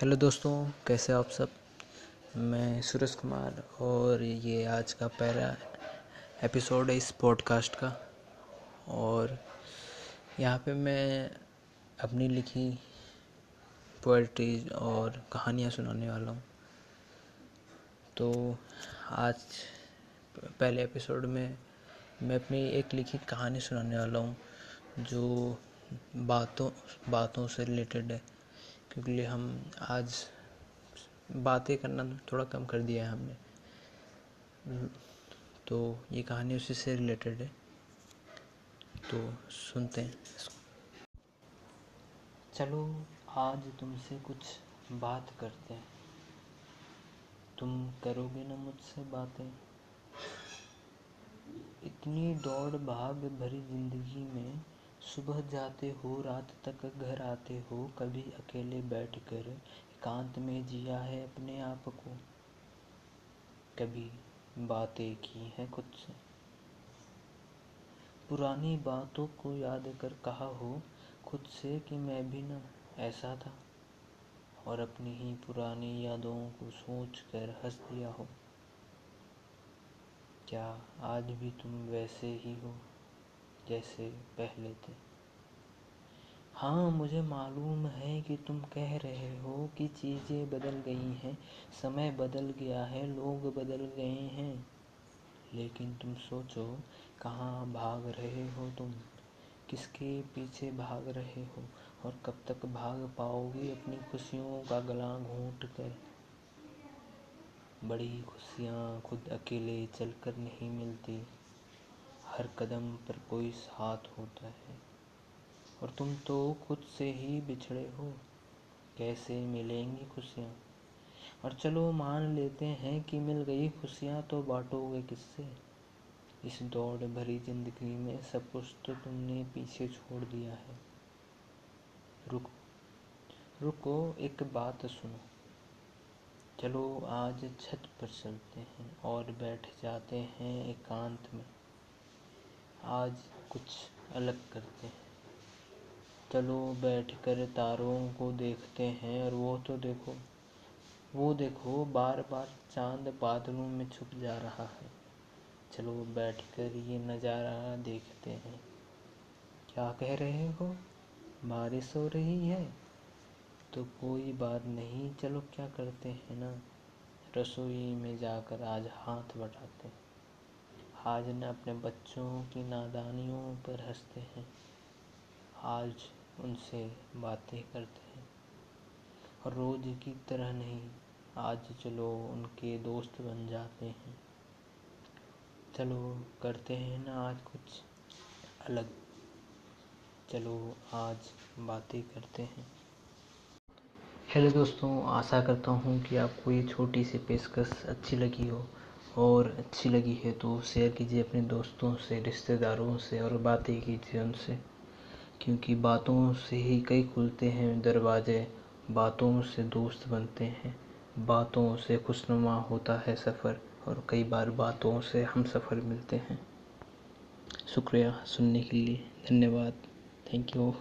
Hello दोस्तों, कैसे आप सब? मैं सूरज कुमार और ये आज का पहला एपिसोड है इस पॉडकास्ट का। और यहाँ पे मैं अपनी लिखी पोइट्री और कहानियाँ सुनाने वाला हूँ। तो आज पहले एपिसोड में मैं अपनी एक लिखी कहानी सुनाने वाला हूँ, जो बातों बातों से रिलेटेड है। क्योंकि हम आज बातें करना थोड़ा कम कर दिया है हमने। तो ये कहानी उसी से रिलेटेड है। तो सुनते हैं चलो, आज तुमसे कुछ बात करते हैं। तुम करोगे ना मुझसे बातें? इतनी दौड़ भाग भरी ज़िंदगी में सुबह जाते हो, रात तक घर आते हो, कभी अकेले बैठकर एकांत में जिया है अपने आप को? कभी बातें की हैं खुद से? पुरानी बातों को याद कर कहा हो खुद से कि मैं भी ना ऐसा था? और अपनी ही पुरानी यादों को सोच कर हंस दिया हो? क्या आज भी तुम वैसे ही हो? जैसे पहले थे हाँ मुझे मालूम है कि तुम कह रहे हो कि चीज़ें बदल गई हैं, समय बदल गया है, लोग बदल गए हैं। लेकिन तुम सोचो, कहाँ भाग रहे हो तुम? किसके पीछे भाग रहे हो? और कब तक भाग पाओगे अपनी खुशियों का गला घूट कर? बड़ी खुशियाँ खुद अकेले चलकर नहीं मिलती। हर कदम पर कोई साथ होता है। और तुम तो खुद से ही बिछड़े हो। कैसे मिलेंगी खुशियाँ? और चलो मान लेते हैं कि मिल गई खुशियाँ तो बांटोगे किससे? इस दौड़ भरी ज़िंदगी में सब कुछ तो तुमने पीछे छोड़ दिया है। रुक, रुको, एक बात सुनो। चलो आज छत पर चलते हैं और बैठ जाते हैं एकांत में। आज कुछ अलग करते हैं। चलो बैठ कर तारों को देखते हैं और वो तो देखो, वो देखो बार बार चाँद बादलों में छुप जा रहा है। चलो बैठ कर ये नज़ारा देखते हैं। क्या कह रहे हो? बारिश हो रही है। तो कोई बात नहीं, चलो क्या करते हैं ना? रसोई में जाकर आज हाथ बटाते हैं। आज न अपने बच्चों की नादानियों पर हँसते हैं। आज उनसे बातें करते हैं। और रोज़ की तरह नहीं, आज चलो उनके दोस्त बन जाते हैं। चलो करते हैं ना आज कुछ अलग। चलो आज बातें करते हैं। हेलो दोस्तों, आशा करता हूँ कि आपको ये छोटी सी पेशकश अच्छी लगी हो। और अच्छी लगी है तो शेयर कीजिए अपने दोस्तों से, रिश्तेदारों से और बातें कीजिए उनसे। क्योंकि बातों से ही कई खुलते हैं दरवाजे, बातों से दोस्त बनते हैं, बातों से खुशनुमा होता है सफ़र और कई बार बातों से हम सफ़र मिलते हैं। शुक्रिया सुनने के लिए, धन्यवाद। Thank you